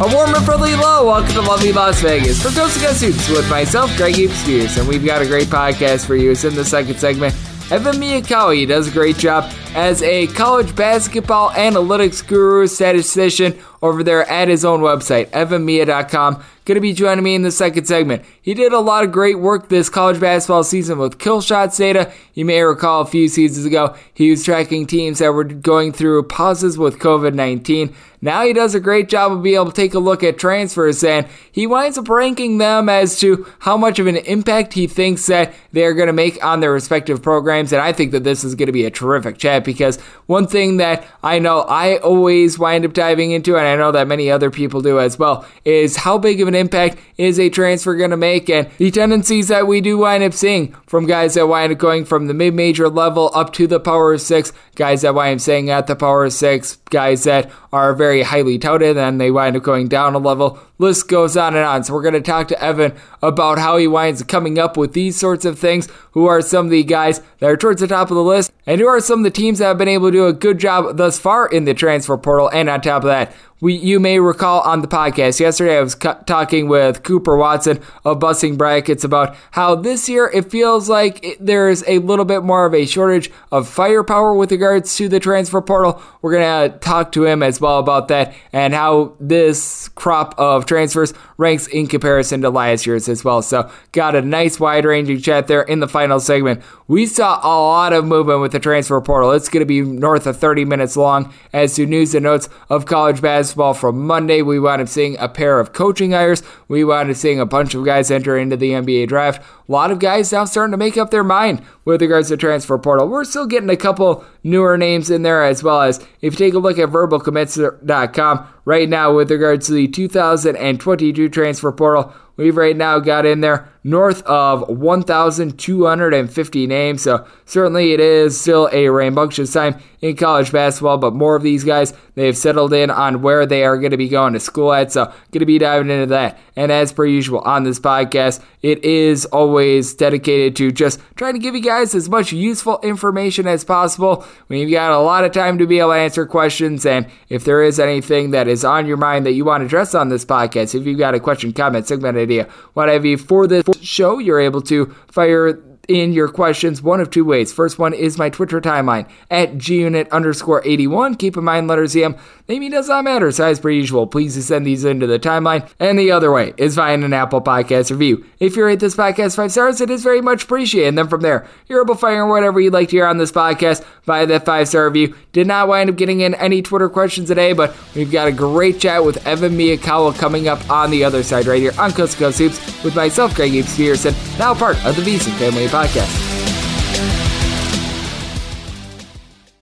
A warm and friendly hello. Welcome to lovely Las Vegas for to Coast Hoops with myself, Greg Spears, and we've got a great podcast for you. It's in the second segment. Evan Miyakawa does a great job as a college basketball analytics guru statistician over there at his own website, evanmiya.com. Going to be joining me in the second segment. He did a lot of great work this college basketball season with kill shots data. You may recall a few seasons ago, he was tracking teams that were going through pauses with COVID 19. Now he does a great job of being able to take a look at transfers and he winds up ranking them as to how much of an impact he thinks that they're going to make on their respective programs. And I think that this is going to be a terrific chat because one thing that I know I always wind up diving into, and I know that many other people do as well, is how big of an impact is a transfer going to make and the tendencies that we do wind up seeing from guys that wind up going from the mid major level up to the power six, guys that wind up staying at the power six, guys that are very highly touted and they wind up going down a level. List goes on and on. So we're going to talk to Evan about how he winds coming up with these sorts of things. Who are some of the guys that are towards the top of the list? And who are some of the teams that have been able to do a good job thus far in the transfer portal? And on top of that, we you may recall on the podcast yesterday I was cu- talking with Cooper Watson of Busting Brackets about how this year it feels like it, there's a little bit more of a shortage of firepower with regards to the transfer portal. We're gonna talk to him as well about that and how this crop of transfers ranks in comparison to last year's as well. So got a nice wide ranging chat there in the final segment. We saw a lot of movement with the transfer portal. It's going to be north of 30 minutes long as to news and notes of college basketball from Monday. We wound up seeing a pair of coaching hires. We wound up seeing a bunch of guys enter into the NBA draft. A lot of guys now starting to make up their mind with regards to transfer portal. We're still getting a couple newer names in there as well as if you take a look at verbalcommits.com right now with regards to the 2022 transfer portal, we've right now got in there north of 1,250 names. So certainly it is still a rambunctious time in college basketball, but more of these guys, they've settled in on where they are going to be going to school at. So going to be diving into that. And as per usual on this podcast, it is always dedicated to just trying to give you guys as much useful information as possible. We've got a lot of time to be able to answer questions. And if there is anything that is on your mind that you want to address on this podcast, if you've got a question, comment, segment idea, what have you for this show, you're able to fire in your questions one of two ways. First one is my Twitter timeline at gunit underscore 81. Keep in mind, letters EM maybe does not matter. Size per usual. Please send these into the timeline. And the other way is via an Apple Podcast review. If you rate this podcast five stars, it is very much appreciated. And then from there, you're able to fire whatever you'd like to hear on this podcast via that five star review. Did not wind up getting in any Twitter questions today, but we've got a great chat with Evan Miyakawa coming up on the other side right here on Coast to Coast Hoops with myself, Greg Eaps Pearson, now part of the VSiN Family Podcast.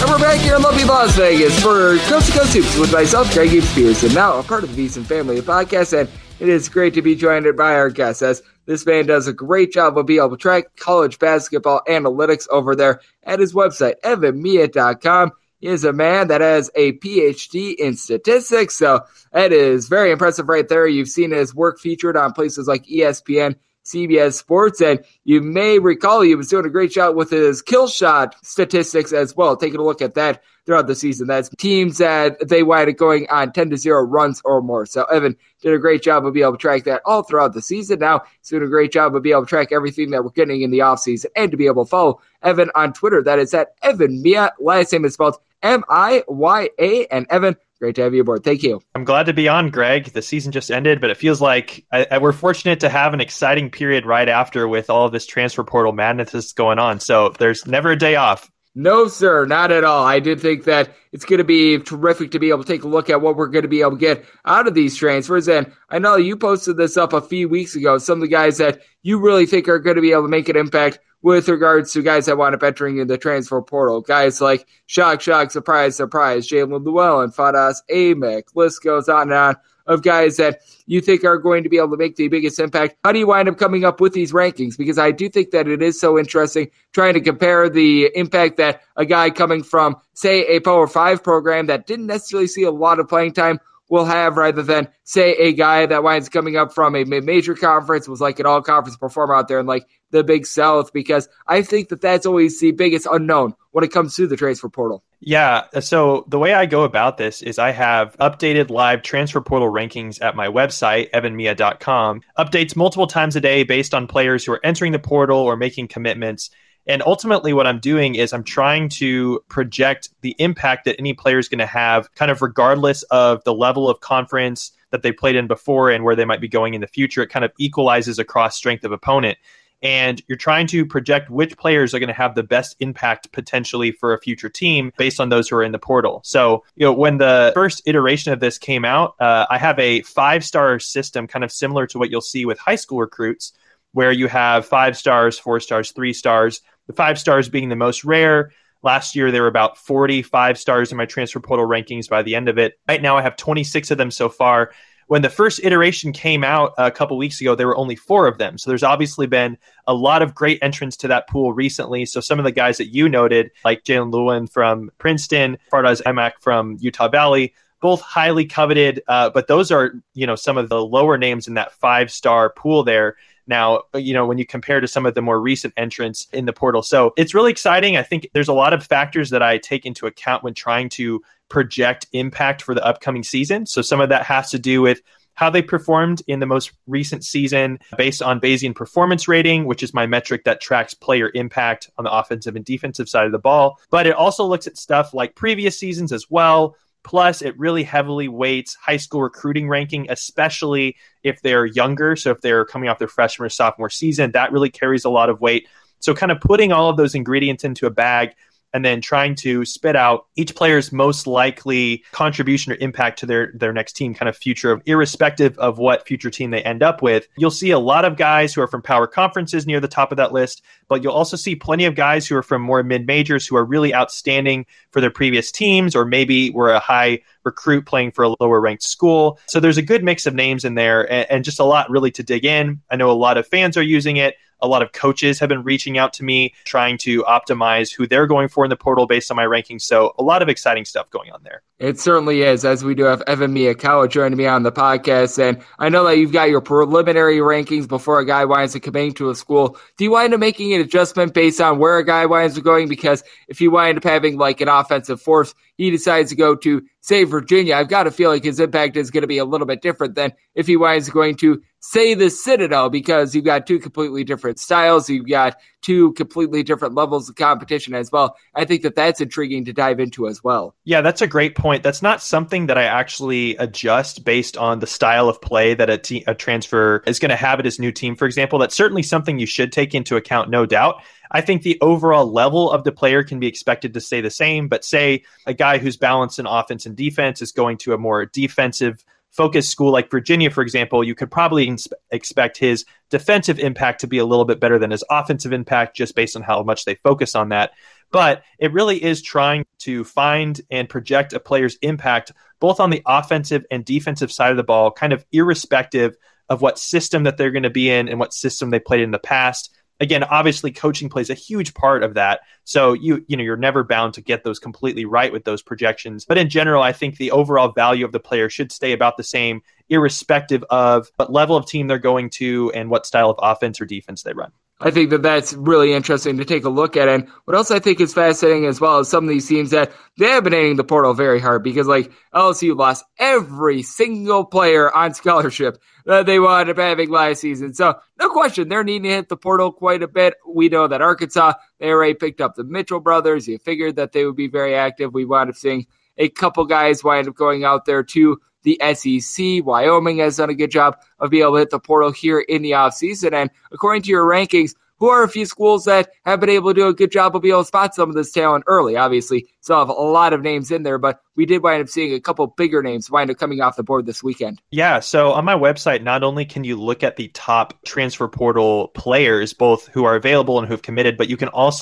And we're back here in lovely Las Vegas for Coast to Coast Hoops with myself, Greg Spears, and now a part of the VSiN family Podcast. And it is great to be joined by our guest as this man does a great job of being able to track college basketball analytics over there at his website, evanmiya.com. He is a man that has a PhD in statistics, so that is very impressive right there. You've seen his work featured on places like ESPN CBS Sports. And you may recall he was doing a great job with his kill shot statistics as well. Taking a look at that throughout the season. That's teams that they wind up going on 10 to 0 runs or more. So Evan did a great job of being able to track that all throughout the season. Now he's doing a great job of being able to track everything that we're getting in the offseason and to be able to follow Evan on Twitter. That is at Evan Miya. Last name is spelled M I Y A. And Evan, Great to have you aboard. Thank you. I'm glad to be on, Greg. The season just ended, but it feels like I, I, we're fortunate to have an exciting period right after with all of this transfer portal madness that's going on. So there's never a day off. No, sir, not at all. I did think that it's going to be terrific to be able to take a look at what we're going to be able to get out of these transfers. And I know you posted this up a few weeks ago. Some of the guys that you really think are going to be able to make an impact with regards to guys that wind up entering in the transfer portal. Guys like Shock, Shock, Surprise, Surprise, Jaelin Llewellyn, Fardaws Aimaq. List goes on and on of guys that you think are going to be able to make the biggest impact. How do you wind up coming up with these rankings? Because I do think that it is so interesting trying to compare the impact that a guy coming from, say, a Power Five program that didn't necessarily see a lot of playing time will have rather than say a guy that winds coming up from a mid-major conference was like an all-conference performer out there in like the Big South because I think that that's always the biggest unknown when it comes to the transfer portal. Yeah. So the way I go about this is I have updated live transfer portal rankings at my website, evanmiya.com, updates multiple times a day based on players who are entering the portal or making commitments. And ultimately, what I'm doing is I'm trying to project the impact that any player is going to have, kind of regardless of the level of conference that they played in before and where they might be going in the future. It kind of equalizes across strength of opponent. And you're trying to project which players are going to have the best impact potentially for a future team based on those who are in the portal. So, you know, when the first iteration of this came out, uh, I have a five star system kind of similar to what you'll see with high school recruits where you have five stars, four stars, three stars. The five stars being the most rare. Last year, there were about 45 stars in my transfer portal rankings by the end of it. Right now, I have 26 of them so far. When the first iteration came out a couple weeks ago, there were only four of them. So there's obviously been a lot of great entrants to that pool recently. So some of the guys that you noted, like Jaelin Llewellyn from Princeton, Fardaws Aimaq from Utah Valley, both highly coveted, uh, but those are you know some of the lower names in that five star pool there. Now, uh, you know, when you compare to some of the more recent entrants in the portal. So it's really exciting. I think there's a lot of factors that I take into account when trying to project impact for the upcoming season. So some of that has to do with how they performed in the most recent season based on Bayesian performance rating, which is my metric that tracks player impact on the offensive and defensive side of the ball. But it also looks at stuff like previous seasons as well. Plus, it really heavily weights high school recruiting ranking, especially if they're younger. So, if they're coming off their freshman or sophomore season, that really carries a lot of weight. So, kind of putting all of those ingredients into a bag and then trying to spit out each player's most likely contribution or impact to their their next team kind of future of irrespective of what future team they end up with. You'll see a lot of guys who are from power conferences near the top of that list but you'll also see plenty of guys who are from more mid majors who are really outstanding for their previous teams or maybe were a high recruit playing for a lower ranked school. So there's a good mix of names in there and, and just a lot really to dig in. I know a lot of fans are using it a lot of coaches have been reaching out to me trying to optimize who they're going for in the portal based on my rankings. So a lot of exciting stuff going on there. It certainly is, as we do have Evan Miyakawa joining me on the podcast. And I know that you've got your preliminary rankings before a guy winds up committing to a school. Do you wind up making an adjustment based on where a guy winds up going? Because if you wind up having like an offensive force, he decides to go to, say, Virginia, I've got a feeling his impact is going to be a little bit different than if he up going to, say, the Citadel, because you've got two completely different styles. You've got two completely different levels of competition as well. I think that that's intriguing to dive into as well. Yeah, that's a great point. That's not something that I actually adjust based on the style of play that a, te- a transfer is going to have at his new team, for example. That's certainly something you should take into account, no doubt. I think the overall level of the player can be expected to stay the same, but say a guy who's balanced in offense and defense is going to a more defensive focused school like Virginia, for example, you could probably ins- expect his defensive impact to be a little bit better than his offensive impact just based on how much they focus on that. But it really is trying to find and project a player's impact both on the offensive and defensive side of the ball, kind of irrespective of what system that they're going to be in and what system they played in the past again obviously coaching plays a huge part of that. So you you know you're never bound to get those completely right with those projections. But in general i think the overall value of the player should stay about the same irrespective of what level of team they're going to and what style of offense or defense they run I think that that's really interesting to take a look at. And what else I think is fascinating as well is some of these teams that they have been hitting the portal very hard because like LSU lost every single player on scholarship that they wound up having last season. So no question, they're needing to hit the portal quite a bit. We know that Arkansas, they already picked up the Mitchell brothers. You figured that they would be very active. We wound up seeing a couple guys wind up going out there too the SEC. Wyoming has done a good job of being able to hit the portal here in the offseason. And according to your rankings, who are a few schools that have been able to do a good job of being able to spot some of this talent early. Obviously, still have a lot of names in there, but we did wind up seeing a couple bigger names wind up coming off the board this weekend. Yeah, so on my website, not only can you look at the top transfer portal players, both who are available and who have committed, but you can also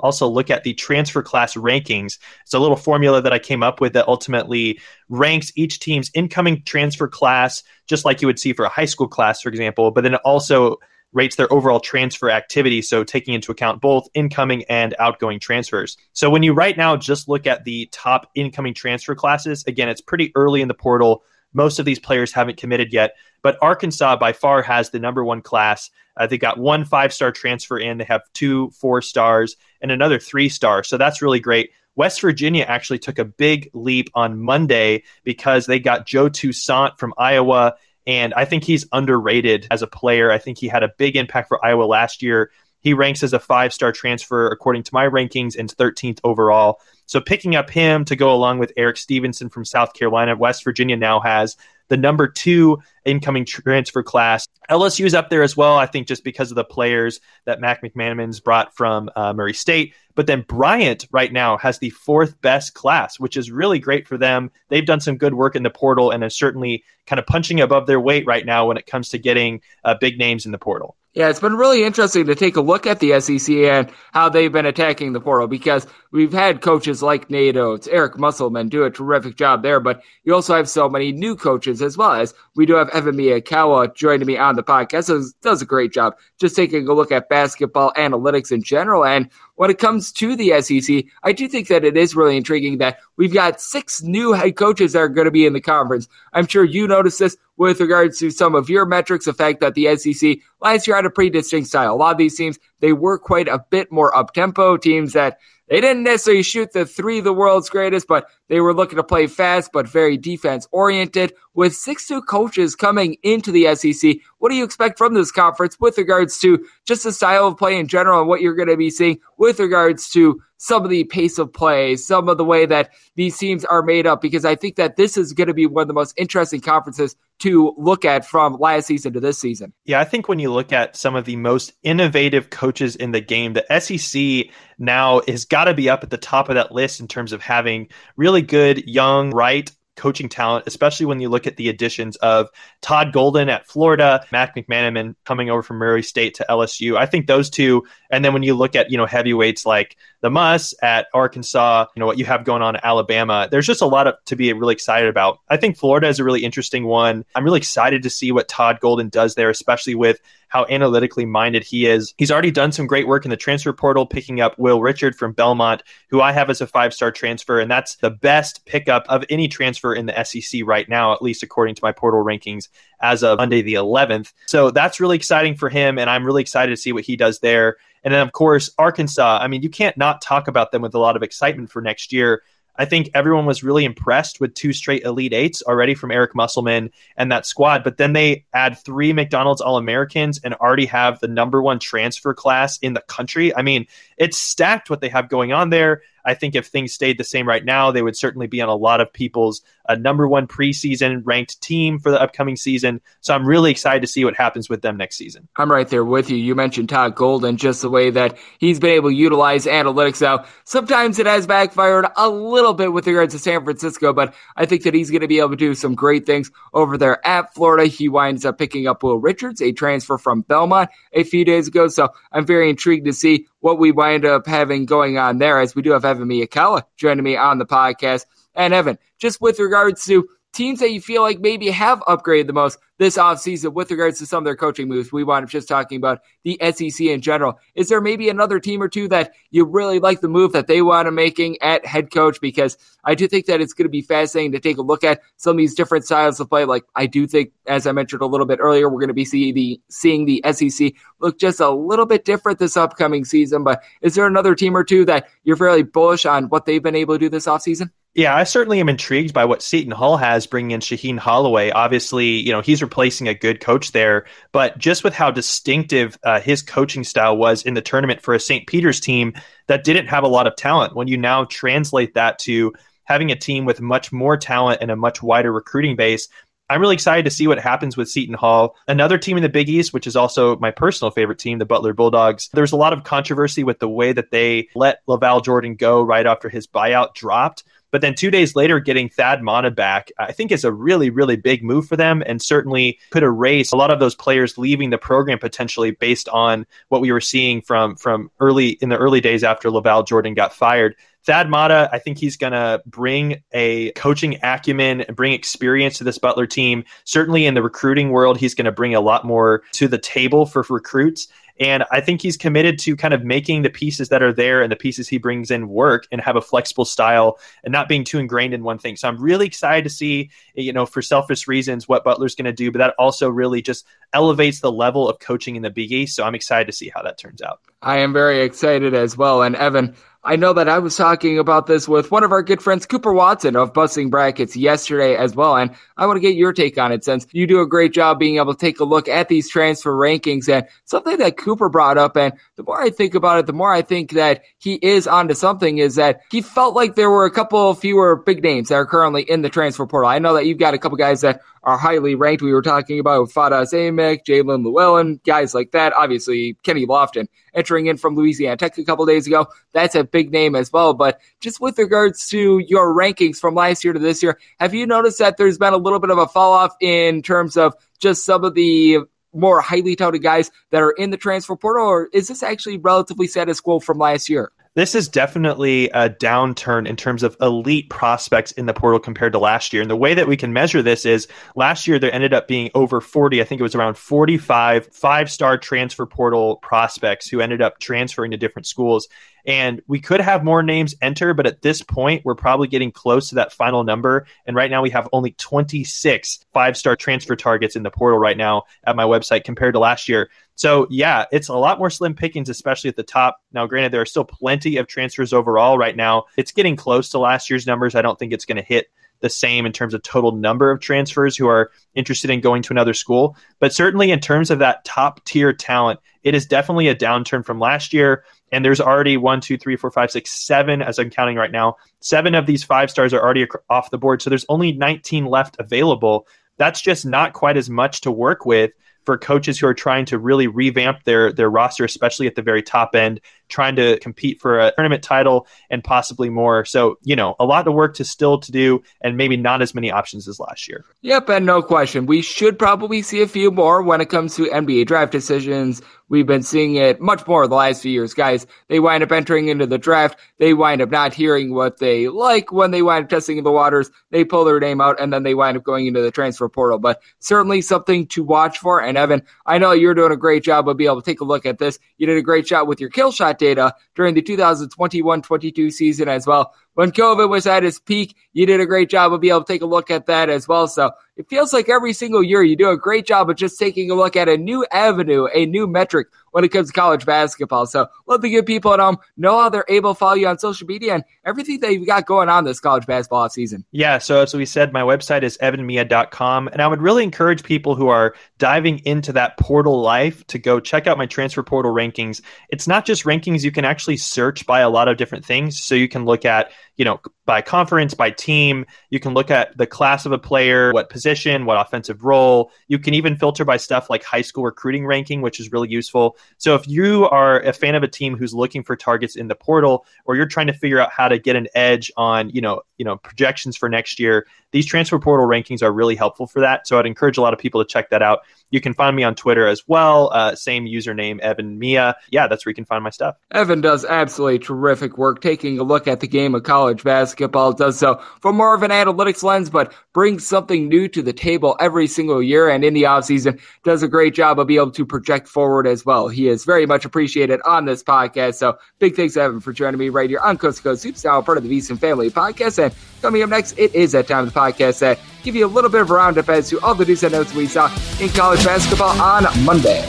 also look at the transfer class rankings. It's a little formula that I came up with that ultimately ranks each team's incoming transfer class, just like you would see for a high school class, for example, but then it also rates their overall transfer activity. So taking into account both incoming and outgoing transfers. So when you right now just look at the top incoming transfer classes, again, it's pretty early in the portal. Most of these players haven't committed yet, but Arkansas by far has the number one class. Uh, they got one five star transfer in. They have two four stars and another three star. So that's really great. West Virginia actually took a big leap on Monday because they got Joe Toussaint from Iowa and I think he's underrated as a player. I think he had a big impact for Iowa last year. He ranks as a five star transfer according to my rankings and 13th overall. So picking up him to go along with Erik Stevenson from South Carolina, West Virginia now has the number two incoming transfer class. LSU is up there as well, I think, just because of the players that Matt McMahon's brought from uh, Murray State. But then Bryant right now has the fourth best class, which is really great for them. They've done some good work in the portal and are certainly kind of punching above their weight right now when it comes to getting uh, big names in the portal. Yeah, it's been really interesting to take a look at the SEC and how they've been attacking the portal because we've had coaches like Nate Oats, Eric Musselman do a terrific job there, but you also have so many new coaches as well as we do have Evan Miyakawa joining me on the podcast. Does, does a great job just taking a look at basketball analytics in general. And when it comes to the SEC, I do think that it is really intriguing that we've got six new head coaches that are going to be in the conference. I'm sure you noticed this with regards to some of your metrics, the fact that the SEC last year had a pretty distinct style. A lot of these teams, they were quite a bit more up tempo, teams that they didn't necessarily shoot the three the world's greatest, but they were looking to play fast, but very defense oriented. With six new coaches coming into the SEC, what do you expect from this conference with regards to just the style of play in general and what you're going to be seeing with regards to some of the pace of play, some of the way that these teams are made up? Because I think that this is going to be one of the most interesting conferences to look at from last season to this season. Yeah, I think when you look at some of the most innovative coaches in the game, the SEC now has got to be up at the top of that list in terms of having really good, young, right coaching talent, especially when you look at the additions of Todd Golden at Florida, Matt McMahon coming over from Murray State to LSU. I think those two, and then when you look at you know heavyweights like the Muss at Arkansas, you know what you have going on at Alabama. There's just a lot of, to be really excited about. I think Florida is a really interesting one. I'm really excited to see what Todd Golden does there, especially with how analytically minded he is. He's already done some great work in the transfer portal, picking up Will Richard from Belmont, who I have as a five star transfer. And that's the best pickup of any transfer in the SEC right now, at least according to my portal rankings as of Monday the 11th. So that's really exciting for him. And I'm really excited to see what he does there. And then, of course, Arkansas. I mean, you can't not talk about them with a lot of excitement for next year. I think everyone was really impressed with two straight Elite Eights already from Eric Musselman and that squad. But then they add three McDonald's All Americans and already have the number one transfer class in the country. I mean, it's stacked what they have going on there. I think if things stayed the same right now, they would certainly be on a lot of people's uh, number one preseason ranked team for the upcoming season. So I'm really excited to see what happens with them next season. I'm right there with you. You mentioned Todd Golden, just the way that he's been able to utilize analytics now. Sometimes it has backfired a little bit with regards to San Francisco, but I think that he's going to be able to do some great things over there at Florida. He winds up picking up Will Richards, a transfer from Belmont a few days ago. So I'm very intrigued to see what we wind up having going on there as we do have Evan Miyakawa joining me on the podcast. And Evan, just with regards to teams that you feel like maybe have upgraded the most this offseason with regards to some of their coaching moves. We wound up just talking about the SEC in general. Is there maybe another team or two that you really like the move that they want to making at head coach? Because I do think that it's going to be fascinating to take a look at some of these different styles of play. Like I do think, as I mentioned a little bit earlier, we're going to be see the seeing the SEC look just a little bit different this upcoming season. But is there another team or two that you're fairly bullish on what they've been able to do this offseason? Yeah, I certainly am intrigued by what Seton Hall has bringing in Shaheen Holloway. Obviously, you know, he's replacing a good coach there, but just with how distinctive uh, his coaching style was in the tournament for a St. Peter's team that didn't have a lot of talent, when you now translate that to having a team with much more talent and a much wider recruiting base, I'm really excited to see what happens with Seton Hall. Another team in the Big East, which is also my personal favorite team, the Butler Bulldogs. There's a lot of controversy with the way that they let LaVall Jordan go right after his buyout dropped. But then two days later, getting Thad Matta back, I think is a really, really big move for them and certainly could erase a lot of those players leaving the program potentially based on what we were seeing from from early in the early days after LaVall Jordan got fired. Thad Matta, I think he's going to bring a coaching acumen and bring experience to this Butler team. Certainly in the recruiting world, he's going to bring a lot more to the table for recruits. And I think he's committed to kind of making the pieces that are there and the pieces he brings in work and have a flexible style and not being too ingrained in one thing. So I'm really excited to see, you know, for selfish reasons, what Butler's going to do. But that also really just elevates the level of coaching in the Big East. So I'm excited to see how that turns out. I am very excited as well. And Evan, I know that I was talking about this with one of our good friends, Cooper Watson of Busting Brackets, yesterday as well. And I want to get your take on it since you do a great job being able to take a look at these transfer rankings and something that Cooper brought up. And the more I think about it, the more I think that he is onto something is that he felt like there were a couple fewer big names that are currently in the transfer portal. I know that you've got a couple guys that are highly ranked. We were talking about Fardaws Aimaq, Jaelin Llewellyn, guys like that. Obviously, Kenny Lofton entering in from Louisiana Tech a couple days ago. That's a big name as well. But just with regards to your rankings from last year to this year, have you noticed that there's been a little bit of a fall off in terms of just some of the more highly touted guys that are in the transfer portal, or is this actually relatively status quo from last year? This is definitely a downturn in terms of elite prospects in the portal compared to last year. And the way that we can measure this is last year there ended up being over 40, I think it was around 45 five star transfer portal prospects who ended up transferring to different schools. And we could have more names enter, but at this point, we're probably getting close to that final number. And right now, we have only 26 five star transfer targets in the portal right now at my website compared to last year. So, yeah, it's a lot more slim pickings, especially at the top. Now, granted, there are still plenty of transfers overall right now. It's getting close to last year's numbers. I don't think it's going to hit the same in terms of total number of transfers who are interested in going to another school. But certainly in terms of that top tier talent, it is definitely a downturn from last year. And there's already one, two, three, four, five, six, seven, as I'm counting right now. Seven of these five stars are already off the board. So there's only 19 left available. That's just not quite as much to work with for coaches who are trying to really revamp their their roster, especially at the very top end, trying to compete for a tournament title and possibly more. So, you know, a lot of work to still to do and maybe not as many options as last year. Yep, and no question. We should probably see a few more when it comes to NBA draft decisions. We've been seeing it much more the last few years. Guys, they wind up entering into the draft. They wind up not hearing what they like when they wind up testing the waters. They pull their name out and then they wind up going into the transfer portal. But certainly something to watch for. And Evan, I know you're doing a great job of being able to take a look at this. You did a great job with your kill shot data during the 2021-22 season as well. When COVID was at its peak, you did a great job of being able to take a look at that as well. So it feels like every single year you do a great job of just taking a look at a new avenue, a new metric when it comes to college basketball. So let the good people at home know how they're able to follow you on social media and everything that you've got going on this college basketball season. Yeah. So as we said, my website is evanmiya.com. And I would really encourage people who are diving into that portal life to go check out my transfer portal rankings. It's not just rankings. You can actually search by a lot of different things. So you can look at you know, by conference, by team. You can look at the class of a player, what position, what offensive role. You can even filter by stuff like high school recruiting ranking, which is really useful. So if you are a fan of a team who's looking for targets in the portal, or you're trying to figure out how to get an edge on, you know, you know, projections for next year, these transfer portal rankings are really helpful for that. So I'd encourage a lot of people to check that out. You can find me on Twitter as well. Uh, same username, Evan Miya. Yeah, that's where you can find my stuff. Evan does absolutely terrific work taking a look at the game of college basketball. Does so from more of an analytics lens, but brings something new to the table every single year. And in the offseason, does a great job of being able to project forward as well. He is very much appreciated on this podcast. So big thanks, to Evan, for joining me right here on Coast to Coast Hoops, part of the VSiN Family Podcast. And coming up next, it is that time of the podcast that give you a little bit of a roundup as to all the news and notes we saw in college basketball on Monday.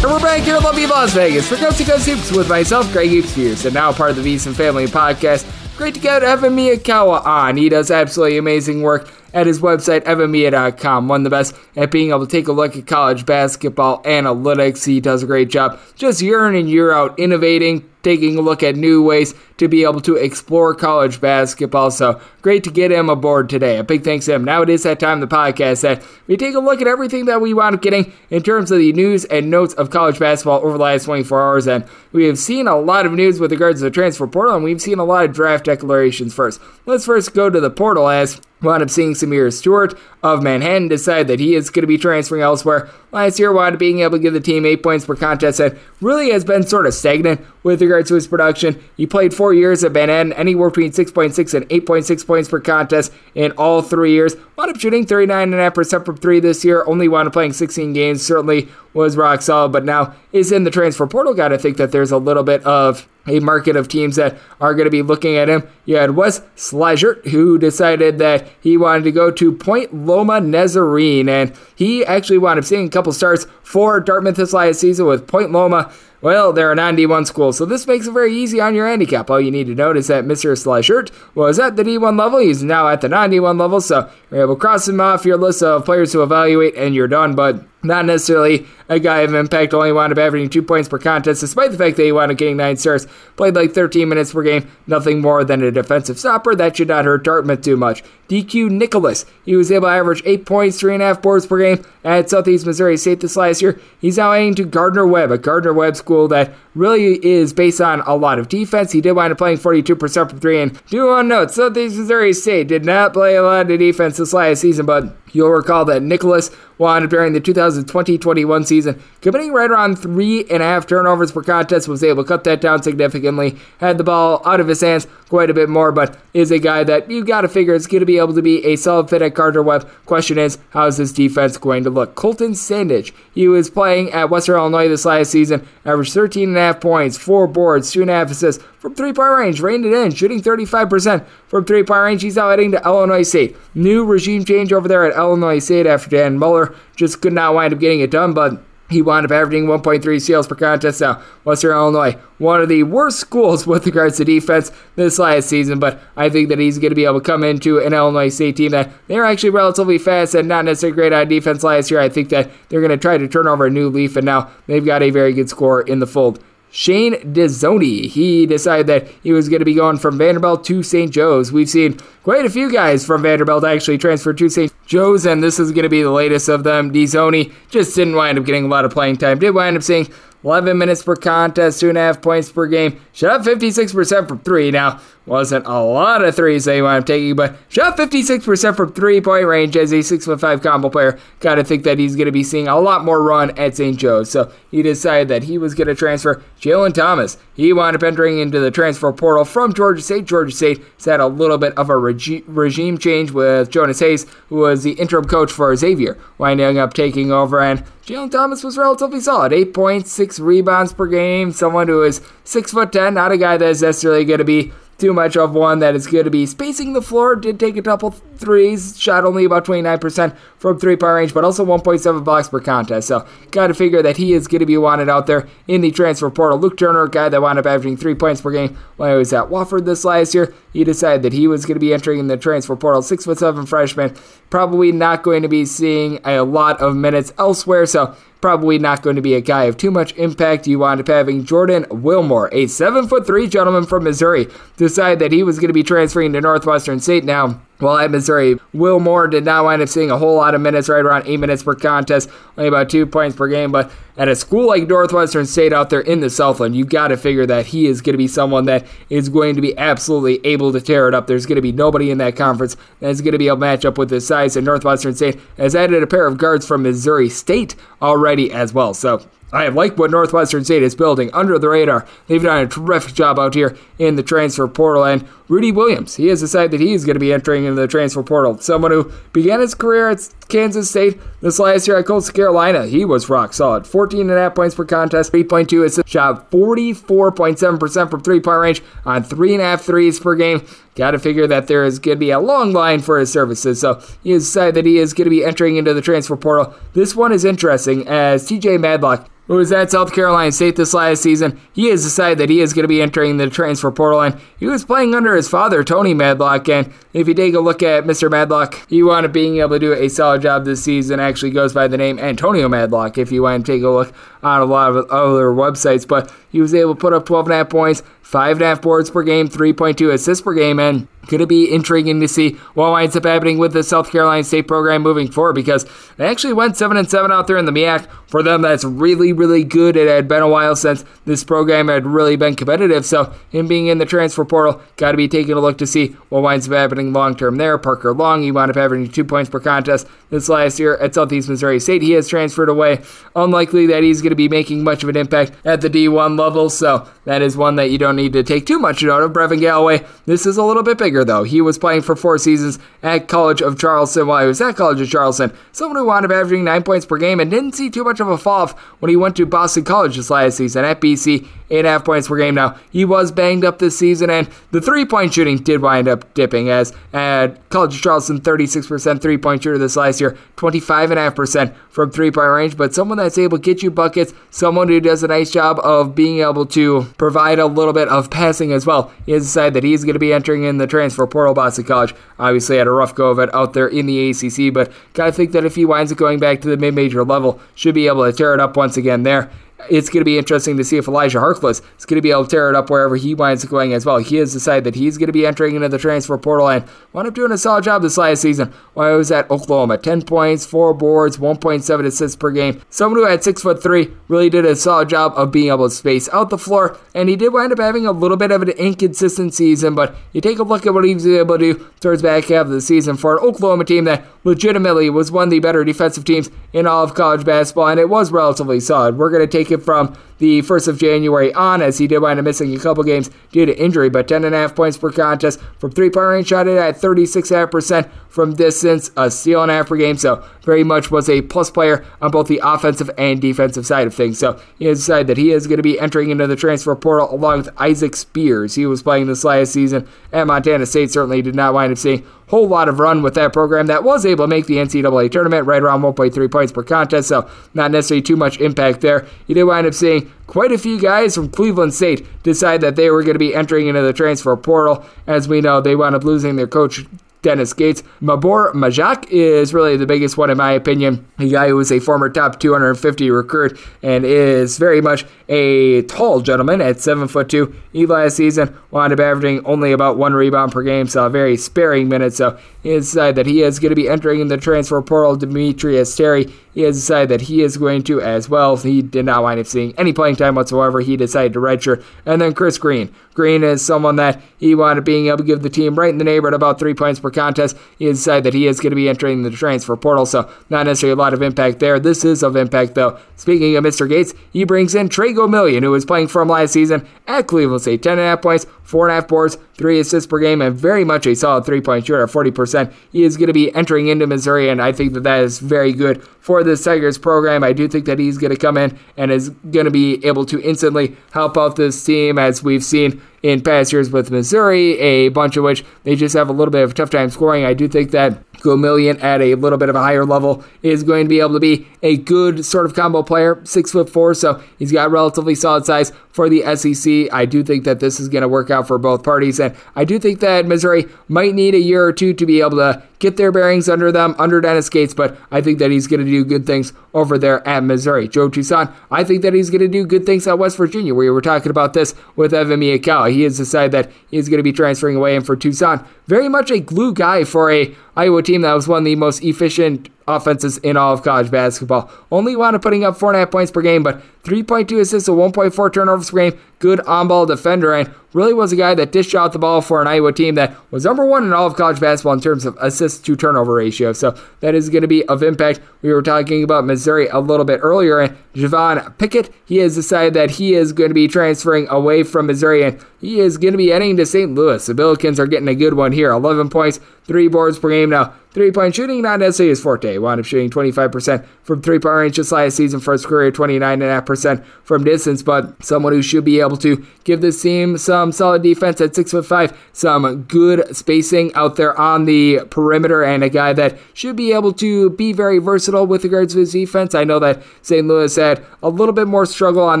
And we're back here at Lovely Las Vegas for Coast to Hoops with myself, Greg Hoops and now part of the VSiN Family Podcast. Great to get Evan Miyakawa on. He does absolutely amazing work at his website, evanmiya.com. One of the best at being able to take a look at college basketball analytics. He does a great job just year in and year out innovating, taking a look at new ways to be able to explore college basketball. So great to get him aboard today. A big thanks to him. Now it is that time the podcast that we take a look at everything that we wound up getting in terms of the news and notes of college basketball over the last 24 hours. And we have seen a lot of news with regards to the transfer portal, and we've seen a lot of draft declarations first. Let's first go to the portal as wound up seeing Samir Stewart of Manhattan decide that he is going to be transferring elsewhere. Last year, wound up being able to give the team eight points per contest and really has been sort of stagnant with regards to his production. He played four years at Manhattan, anywhere between 6.6 and 8.6 points per contest in all three years. Wound up shooting 39.5% from three this year, only wound up playing 16 games. Certainly was rock solid, but now is in the transfer portal. Got to think that there's a little bit of a market of teams that are going to be looking at him. You had Wes Slajchert, who decided that he wanted to go to Point Loma Nazarene, and he actually wound up seeing a couple starts for Dartmouth this last season with Point Loma. Well, they're a non D1 school, so this makes it very easy on your handicap. All you need to note is that Mr. Slajchert was at the D1 level. He's now at the non D1 level, so you're able to cross him off your list of players to evaluate, and you're done. But not necessarily a guy of impact, only wound up averaging two points per contest, despite the fact that he wound up getting nine stars. Played like 13 minutes per game, nothing more than a defensive stopper. That should not hurt Dartmouth too much. DQ Nicholas, he was able to average eight points, three and a half boards per game at Southeast Missouri State this last year. He's now heading to Gardner Webb, a Gardner Webb school that really is based on a lot of defense. He did wind up playing 42% from three, and do to note, Southeast Missouri State did not play a lot of defense this last season, but You'll recall that Nicholas wound during the 2020-21 season committing right around three and a half turnovers per contest, was able to cut that down significantly, had the ball out of his hands quite a bit more, but is a guy that you got to figure is going to be able to be a solid fit at Gardner Webb. Question is, how is this defense going to look? Colton Sandage, he was playing at Western Illinois this last season, averaged 13 and a half points, four boards, two and a half assists from three point range, reined it in, shooting 35% from three point range. He's now heading to Illinois State. New regime change over there at Illinois State after Dan Muller just could not wind up getting it done, but he wound up averaging 1.3 steals per contest. Now, Western Illinois, one of the worst schools with regards to defense this last season, but I think that he's going to be able to come into an Illinois State team that they're actually relatively fast and not necessarily great on defense last year. I think that they're going to try to turn over a new leaf, and now they've got a very good score in the fold. Shane Dezonie. He decided that he was going to be going from Vanderbilt to St. Joe's. We've seen quite a few guys from Vanderbilt actually transfer to St. Joe's, and this is going to be the latest of them. Dezonie just didn't wind up getting a lot of playing time. Did wind up seeing 11 minutes per contest, two and a half points per game. Shot 56% from three. Now, wasn't a lot of threes they wound up taking, but shot 56% from three point range as a 6'5 combo player. Gotta think that he's gonna be seeing a lot more run at St. Joe's. So he decided that he was gonna transfer Jalen Thomas. He wound up entering into the transfer portal from Georgia State. Georgia State has had a little bit of a regi- regime change with Jonas Hayes, who was the interim coach for Xavier, winding up taking over. And Jalen Thomas was relatively solid. 8.6 rebounds per game. Someone who is 6'10, not a guy that is necessarily going to be too much of one that is going to be spacing the floor. Did take a couple threes, shot only about 29% from three point range, but also 1.7 blocks per contest. So, got to figure that he is going to be wanted out there in the transfer portal. Luke Turner, a guy that wound up averaging three points per game when he was at Wofford this last year, he decided that he was going to be entering in the transfer portal. Six foot seven freshman, probably not going to be seeing a lot of minutes elsewhere. So, probably not going to be a guy of too much impact. You wound up having Jordan Wilmore, a seven foot three gentleman from Missouri, decide that he was going to be transferring to Northwestern State. Now, While at Missouri, Wilmore did not wind up seeing a whole lot of minutes, right around eight minutes per contest, only about two points per game. But at a school like Northwestern State out there in the Southland, you've got to figure that he is going to be someone that is going to be absolutely able to tear it up. There's going to be nobody in that conference that's going to be able to match up with his size. And Northwestern State has added a pair of guards from Missouri State already as well. So I like what Northwestern State is building under the radar. They've done a terrific job out here in the transfer portal. And Rudi Williams, he has decided that he's going to be entering into the transfer portal. Someone who began his career at Kansas State this last year at Coastal Carolina. He was rock solid. 14 and a half points per contest, 3.2 assists, shot 44.7% from three point range on three and a half threes per game. Got to figure that there is going to be a long line for his services. So he has decided that he is going to be entering into the transfer portal. This one is interesting as TJ Madlock who was at South Carolina State this last season, he has decided that he is going to be entering the transfer portal. And he was playing under his father, Tony Madlock. And if you take a look at Mr. Madlock, he wound up being able to do a solid job this season. Actually, goes by the name Antonio Madlock. If you want to take a look on a lot of other websites, but he was able to put up 12 and a half points, five and a half boards per game, 3.2 assists per game, and going to be intriguing to see what winds up happening with the South Carolina State program moving forward because they actually went seven and seven out there in the MEAC. For them, that's really, really good. It had been a while since this program had really been competitive. So him being in the transfer portal, got to be taking a look to see what winds up happening long term there. Parker Long, he wound up having two points per contest this last year at Southeast Missouri State. He has transferred away. Unlikely that he's going to be making much of an impact at the D1 level. So that is one that you don't need to take too much note of. Brevin Galloway, this is a little bit bigger though. He was playing for four seasons at College of Charleston while he was at College of Charleston. Someone who wound up averaging nine points per game and didn't see too much of a fall off when he went to Boston College this last season at BC. Eight and a half points per game now. He was banged up this season, and the three point shooting did wind up dipping as at College of Charleston, 36% three point shooter this last year, 25.5% from three point range. But someone that's able to get you buckets, someone who does a nice job of being able to provide a little bit of passing as well. He has decided that he's going to be entering in the transfer portal, Boston College. Obviously, had a rough go of it out there in the ACC, but gotta think that if he winds up going back to the mid major level, should be able to tear it up once again there it's going to be interesting to see if Elijah Harkless is going to be able to tear it up wherever he winds up going as well. He has decided that he's going to be entering into the transfer portal and wound up doing a solid job this last season while he was at Oklahoma. 10 points, 4 boards, 1.7 assists per game. Someone who had 6 foot 3 really did a solid job of being able to space out the floor, and he did wind up having a little bit of an inconsistent season, but you take a look at what he was able to do towards back half of the season for an Oklahoma team that legitimately was one of the better defensive teams in all of college basketball, and it was relatively solid. We're going to take it from the 1st of January on, as he did wind up missing a couple games due to injury, but 10.5 points per contest from three point range, shot it at 36.5% from distance, a steal and a half per game, so very much was a plus player on both the offensive and defensive side of things. So he has decided that he is going to be entering into the transfer portal along with Isaac Spears. He was playing this last season at Montana State, certainly did not wind up seeing a whole lot of run with that program that was able to make the NCAA tournament right around 1.3 points per contest, so not necessarily too much impact there. You did wind up seeing quite a few guys from Cleveland State decide that they were going to be entering into the transfer portal. As we know, they wound up losing their coach Dennis Gates. Mbor Majak is really the biggest one, in my opinion. A guy who was a former top 250 recruit and is very much a tall gentleman at seven foot two. He last season wound up averaging only about one rebound per game, so very sparing minute. So he has decided that he is going to be entering in the transfer portal. Demetrius Terry, he has decided that he is going to as well. He did not wind up seeing any playing time whatsoever. He decided to redshirt. And then Chris Green. Green is someone that he wound up being able to give the team right in the neighborhood about three points per contest. He decided that he is going to be entering the transfer portal, so not necessarily a lot of impact there. This is of impact though. Speaking of Mr. Gates, he brings in Trey Gomillion, who was playing for from last season at Cleveland State. 10.5 points, 4.5 boards, 3 assists per game, and very much a solid three point shooter at 40%. He is going to be entering into Missouri, and I think that that is very good for the Tigers program. I do think that he's going to come in and is going to be able to instantly help out this team, as we've seen in past years with Missouri, a bunch of which they just have a little bit of a tough time scoring. I do think that Gomillion at a little bit of a higher level is going to be able to be a good sort of combo player, six foot four, so he's got relatively solid size for the SEC. I do think that this is going to work out for both parties, and I do think that Missouri might need a year or two to be able to get their bearings under them, under Dennis Gates, but I think that he's going to do good things over there at Missouri. Joe Toussaint, I think that he's going to do good things at West Virginia. We were talking about this with Evan Miyakawa. He has decided that he's going to be transferring away, and for Toussaint, very much a glue guy for a Iowa team that was one of the most efficient offenses in all of college basketball. Only wound up putting up four and a half points per game, but 3.2 assists, a 1.4 turnovers per game, good on ball defender, and really was a guy that dished out the ball for an Iowa team that was number one in all of college basketball in terms of assists to turnover ratio. So that is going to be of impact. We were talking about Missouri a little bit earlier, and Javon Pickett, he has decided that he is going to be transferring away from Missouri, and he is going to be heading to St. Louis. The Billikens are getting a good one here 11 points, three boards per game. Now, Three point shooting, not necessarily his forte. Wound up shooting 25% from three point range just last season for his career, 29.5% from distance, but someone who should be able to give this team some solid defense at six foot five, some good spacing out there on the perimeter, and a guy that should be able to be very versatile with regards to his defense. I know that St. Louis had a little bit more struggle on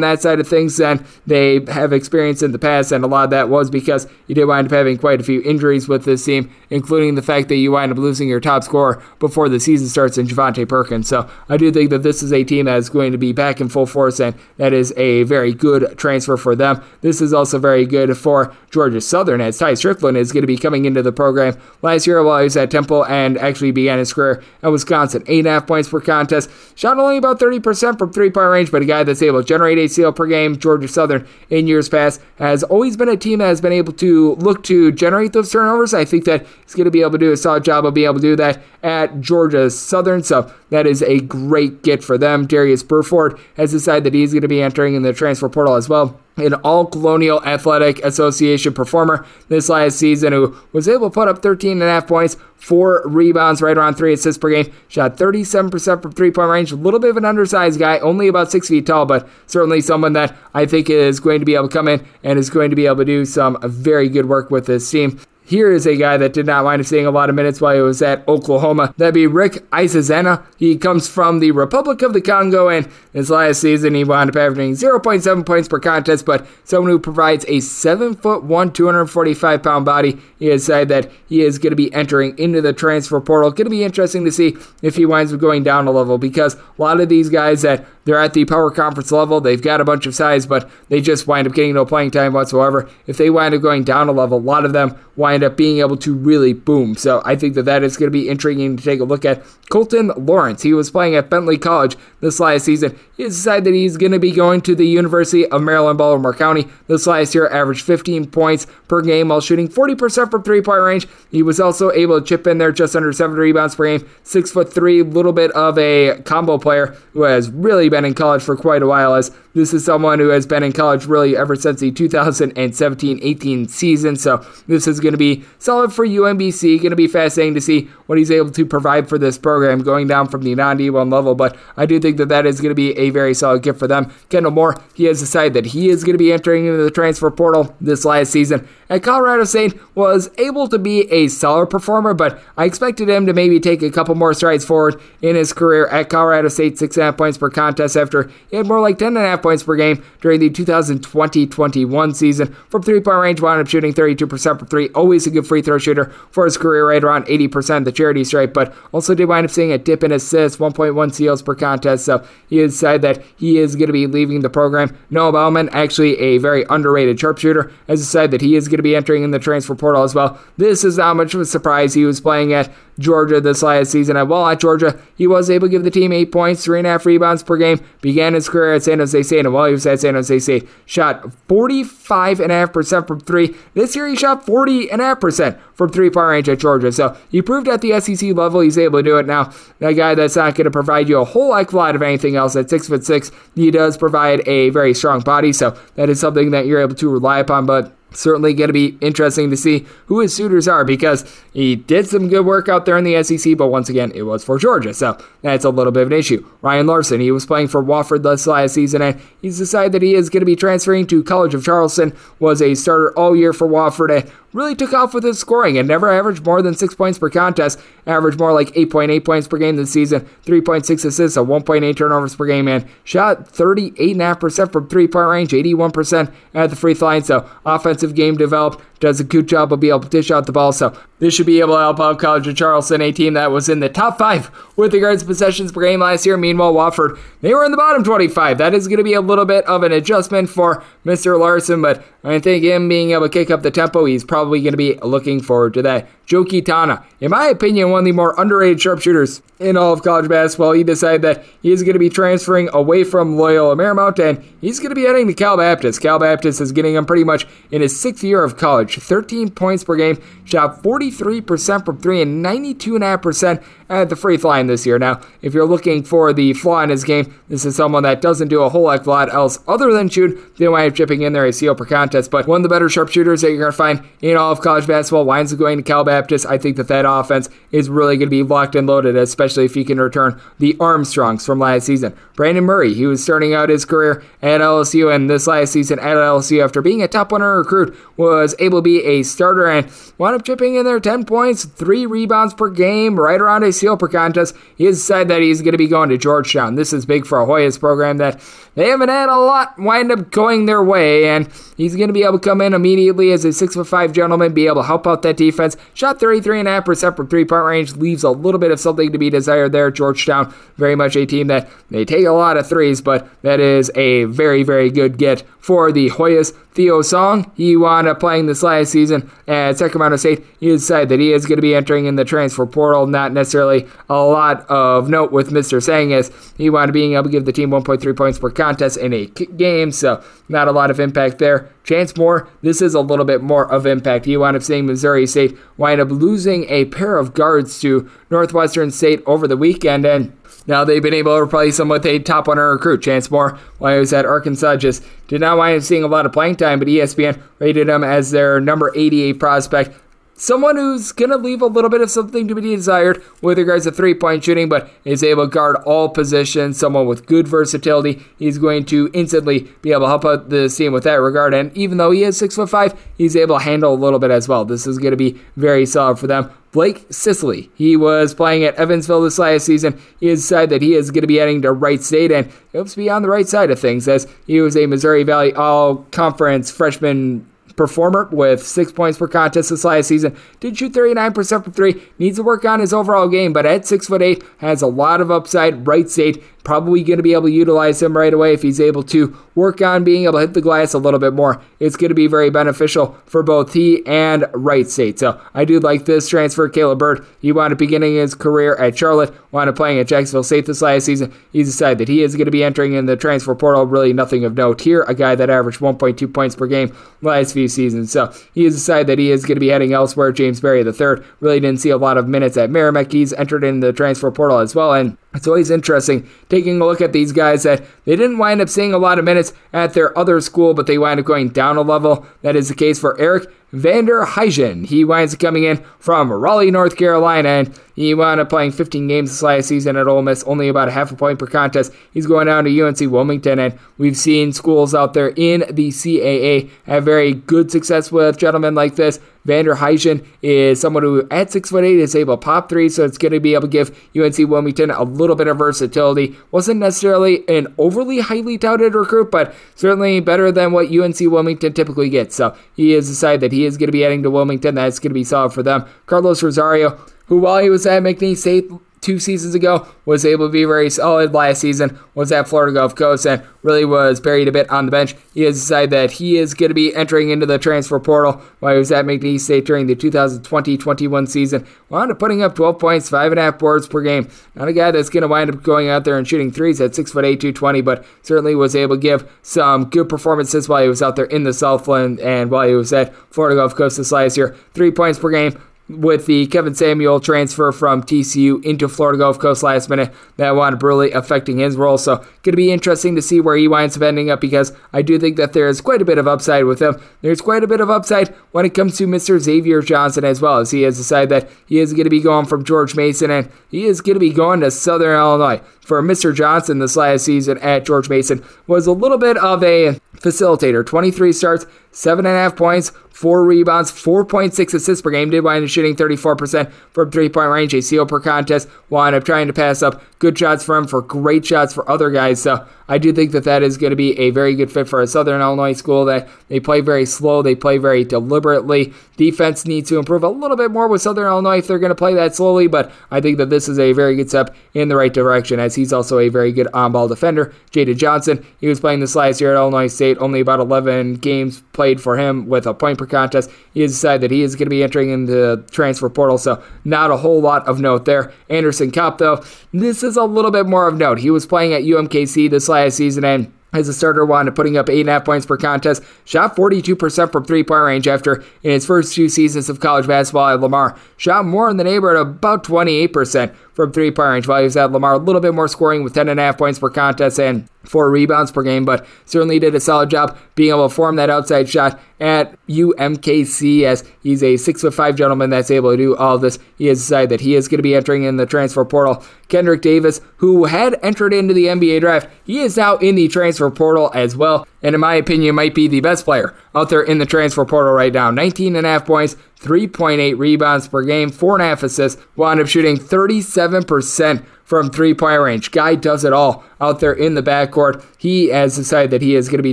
that side of things than they have experienced in the past, and a lot of that was because you did wind up having quite a few injuries with this team, including the fact that you wind up losing your top scorer before the season starts in Javonte Perkins. So I do think that this is a team that is going to be back in full force, and that is a very good transfer for them. This is also very good for Georgia Southern, as Ty Strickland is going to be coming into the program. Last year, while he was at Temple and actually began his career at Wisconsin, 8.5 points per contest, shot only about 30% from three point range, but a guy that's able to generate a steal per game. Georgia Southern, in years past, has always been a team that has been able to look to generate those turnovers. I think that he's going to be able to do a solid job of being able to do that at Georgia Southern. So that is a great get for them. Darius Burford has decided that he's going to be entering in the transfer portal as well an all Colonial Athletic Association performer this last season who was able to put up 13 and a half points, four rebounds, right around three assists per game, shot 37% from three point range. A little bit of an undersized guy, only about six feet tall, but certainly someone that I think is going to be able to come in and is going to be able to do some very good work with this team. Here is a guy that did not wind up seeing a lot of minutes while he was at Oklahoma. That'd be Rick Issanza. He comes from the Republic of the Congo, and his last season he wound up averaging 0.7 points per contest, but someone who provides a 7 foot 1, 245 pound body. He has said that he is going to be entering into the transfer portal. Going to be interesting to see if he winds up going down a level because a lot of these guys that they're at the power conference level. They've got a bunch of size, but they just wind up getting no playing time whatsoever. If they wind up going down a level, a lot of them wind up being able to really boom. So I think that that is going to be intriguing to take a look at. Colton Lawrence, he was playing at Bentley College this last season. He decided that he's going to be going to the University of Maryland, Baltimore County. This last year, averaged 15 points per game while shooting 40% from three point range. He was also able to chip in there just under seven rebounds per game. Six foot three, little bit of a combo player who has really been been in college for quite a while, as this is someone who has been in college really ever since the 2017 18 season. So this is going to be solid for UMBC. Going to be fascinating to see what he's able to provide for this program going down from the non D1 level. But I do think that that is going to be a very solid gift for them. Kendle Moore, he has decided that he is going to be entering into the transfer portal this last season. At Colorado State, was able to be a solid performer, but I expected him to maybe take a couple more strides forward in his career at Colorado State. Six and a half points per contest after he had more like ten and a half points per game during the 2020-21 season. From three-point range, wound up shooting 32% from three. Always a good free throw shooter for his career, right around 80% the charity stripe, but also did wind up seeing a dip in assists, 1.1 steals per contest. So he has said that he is going to be leaving the program. Noah Baumann, actually a very underrated sharpshooter, has said that he is going to be entering in the transfer portal as well. This is not much of a surprise. He was playing at Georgia this last season. And while at Georgia, he was able to give the team eight points, three and a half rebounds per game. Began his career at San Jose State, and while he was at San Jose State, shot 45.5% from three. This year, he shot 40.5% from three point range at Georgia. So he proved at the SEC level he's able to do it. Now, that guy that's not going to provide you a whole heck of a lot of anything else at six foot six, he does provide a very strong body. So that is something that you're able to rely upon. But certainly going to be interesting to see who his suitors are because he did some good work out there in the SEC, but once again, it was for Georgia, so that's a little bit of an issue. Ryan Larson, he was playing for Wofford this last season, and he's decided that he is going to be transferring to College of Charleston, was a starter all year for Wofford, and really took off with his scoring and never averaged more than six points per contest, averaged more like 8.8 points per game this season, 3.6 assists, a 1.8 turnovers per game, and shot 38.5% from three point range, 81% at the free throw line, so offense offensive game developed, does a good job of being able to dish out the ball. So this should be able to help out College of Charleston, a team that was in the top five with regards to possessions per game last year. Meanwhile, Wofford, they were in the bottom 25. That is going to be a little bit of an adjustment for Mr. Larson, but I think him being able to kick up the tempo, he's probably going to be looking forward to that. Joe Quintana, in my opinion, one of the more underrated sharpshooters in all of college basketball. He decided that he is going to be transferring away from Loyola Marymount and he's going to be heading to Cal Baptist. Cal Baptist is getting him pretty much in his sixth year of college. 13 points per game, shot 43% from three and 92.5% at the free throw line this year. Now, if you're looking for the flaw in his game, this is someone that doesn't do a whole heck of a lot else other than shoot. They might have chipping in there a seal per contest, but one of the better sharpshooters that you're going to find in all of college basketball winds up going to Cal Baptist. I think that that offense is really going to be locked and loaded, especially if he can return the Armstrongs from last season. Brandon Murray, he was starting out his career at LSU, and this last season at LSU, after being a top 100 recruit, was able to be a starter and wound up chipping in there 10 points, 3 rebounds per game, right around a seal per contest. He has said that he's going to be going to Georgetown. This is big for Hoyas program that they haven't had a lot wind up going their way, and he's going to be able to come in immediately as a 6'5 gentleman, be able to help out that defense. Shot 33.5% from three point range, leaves a little bit of something to be desired there. Georgetown, very much a team that they take a lot of threes, but that is a very, very good get for the Hoyas. Theo Song, he wound up playing this last season at Sacramento State. He decided that he is going to be entering in the transfer portal. Not necessarily a lot of note with Mr. Sang as he wound up being able to give the team 1.3 points per contest in a game, so not a lot of impact there. Chance Moore, this is a little bit more of impact. He wound up seeing Missouri State wind up losing a pair of guards to Northwestern State over the weekend, and now they've been able to replace him with a top 100 recruit. Chance Moore, while he was at Arkansas, just did not wind up seeing a lot of playing time, but ESPN rated him as their number 88 prospect someone who's going to leave a little bit of something to be desired with regards to three point shooting, but is able to guard all positions, someone with good versatility. He's going to instantly be able to help out the team with that regard. And even though he is six foot five, he's able to handle a little bit as well. This is going to be very solid for them. Blake Sisley. He was playing at Evansville this last season. He has said that he is going to be heading to Wright State and hopes to be on the right side of things as he was a Missouri Valley All Conference freshman performer with six points per contest this last season. Did shoot 39% from three. Needs to work on his overall game, but at six foot eight has a lot of upside. Wright State probably going to be able to utilize him right away if he's able to work on being able to hit the glass a little bit more. It's going to be very beneficial for both he and Wright State. So I do like this transfer. Caleb Bird, he wound up beginning his career at Charlotte, wound up playing at Jacksonville State this last season. He's decided that he is going to be entering in the transfer portal. Really nothing of note here. A guy that averaged 1.2 points per game last few seasons. So he has decided that he is going to be heading elsewhere. James Berry III really didn't see a lot of minutes at Merrimack. He's entered in the transfer portal as well. And it's always interesting taking a look at these guys that they didn't wind up seeing a lot of minutes at their other school, but they wind up going down a level. That is the case for Eric Vander Huygen. He winds up coming in from Raleigh, North Carolina, and he wound up playing 15 games this last season at Ole Miss, only about a half a point per contest. He's going down to UNC Wilmington, and we've seen schools out there in the CAA have very good success with gentlemen like this. Vander Huygen is someone who, at six foot eight, is able to pop three, so it's going to be able to give UNC Wilmington a little bit of versatility. Wasn't necessarily an overly highly touted recruit, but certainly better than what UNC Wilmington typically gets. So he has decided that he is going to be heading to Wilmington. That's going to be solid for them. Carlos Rosario, who while he was at McNeese State two seasons ago, was able to be very solid last season, was at Florida Gulf Coast, and really was buried a bit on the bench. He has decided that he is going to be entering into the transfer portal while he was at McNeese State during the 2020-21 season. Wound up putting up 12 points, 5.5 boards per game. Not a guy that's going to wind up going out there and shooting threes at 6'8", 220, but certainly was able to give some good performances while he was out there in the Southland and while he was at Florida Gulf Coast this last year. Three points per game, with the Kevin Samuel transfer from TCU into Florida Gulf Coast last minute. That wound up really affecting his role. So, going to be interesting to see where he winds up ending up because I do think that there is quite a bit of upside with him. There's quite a bit of upside when it comes to Mr. Xavier Johnson as well, as he has decided that he is going to be going from George Mason and he is going to be going to Southern Illinois. For Mr. Johnson this last season at George Mason was a little bit of a facilitator. 23 starts, 7.5 points, 4 rebounds, 4.6 assists per game. Did wind up shooting 34% from three point range, a seal per contest. Wind up trying to pass up good shots for him, for great shots for other guys. So I do think that that is going to be a very good fit for a Southern Illinois school that they play very slow, they play very deliberately. Defense needs to improve a little bit more with Southern Illinois if they're going to play that slowly, but I think that this is a very good step in the right direction as he's also a very good on ball defender. Jada Johnson, he was playing this last year at Illinois State, only about 11 games played for him with a point per contest. He has decided that he is going to be entering in the transfer portal, so not a whole lot of note there. Anderson Kopp, though, this is a little bit more of note. He was playing at UMKC this last season and as a starter, wound up putting up 8.5 points per contest, shot 42% from three point range after in his first two seasons of college basketball at Lamar. Shot more in the neighborhood of about 28% from three point range while he was at Lamar. A little bit more scoring with 10.5 points per contest and four rebounds per game, but certainly did a solid job being able to form that outside shot at UMKC as he's a six foot five gentleman that's able to do all of this. He has decided that he is going to be entering in the transfer portal. Kendrick Davis, who had entered into the NBA draft, he is now in the transfer portal as well, and in my opinion, might be the best player out there in the transfer portal right now. 19 and a half points, 3.8 rebounds per game, 4.5 assists, wound up shooting 37% from three point range. Guy does it all out there in the backcourt. He has decided that he is going to be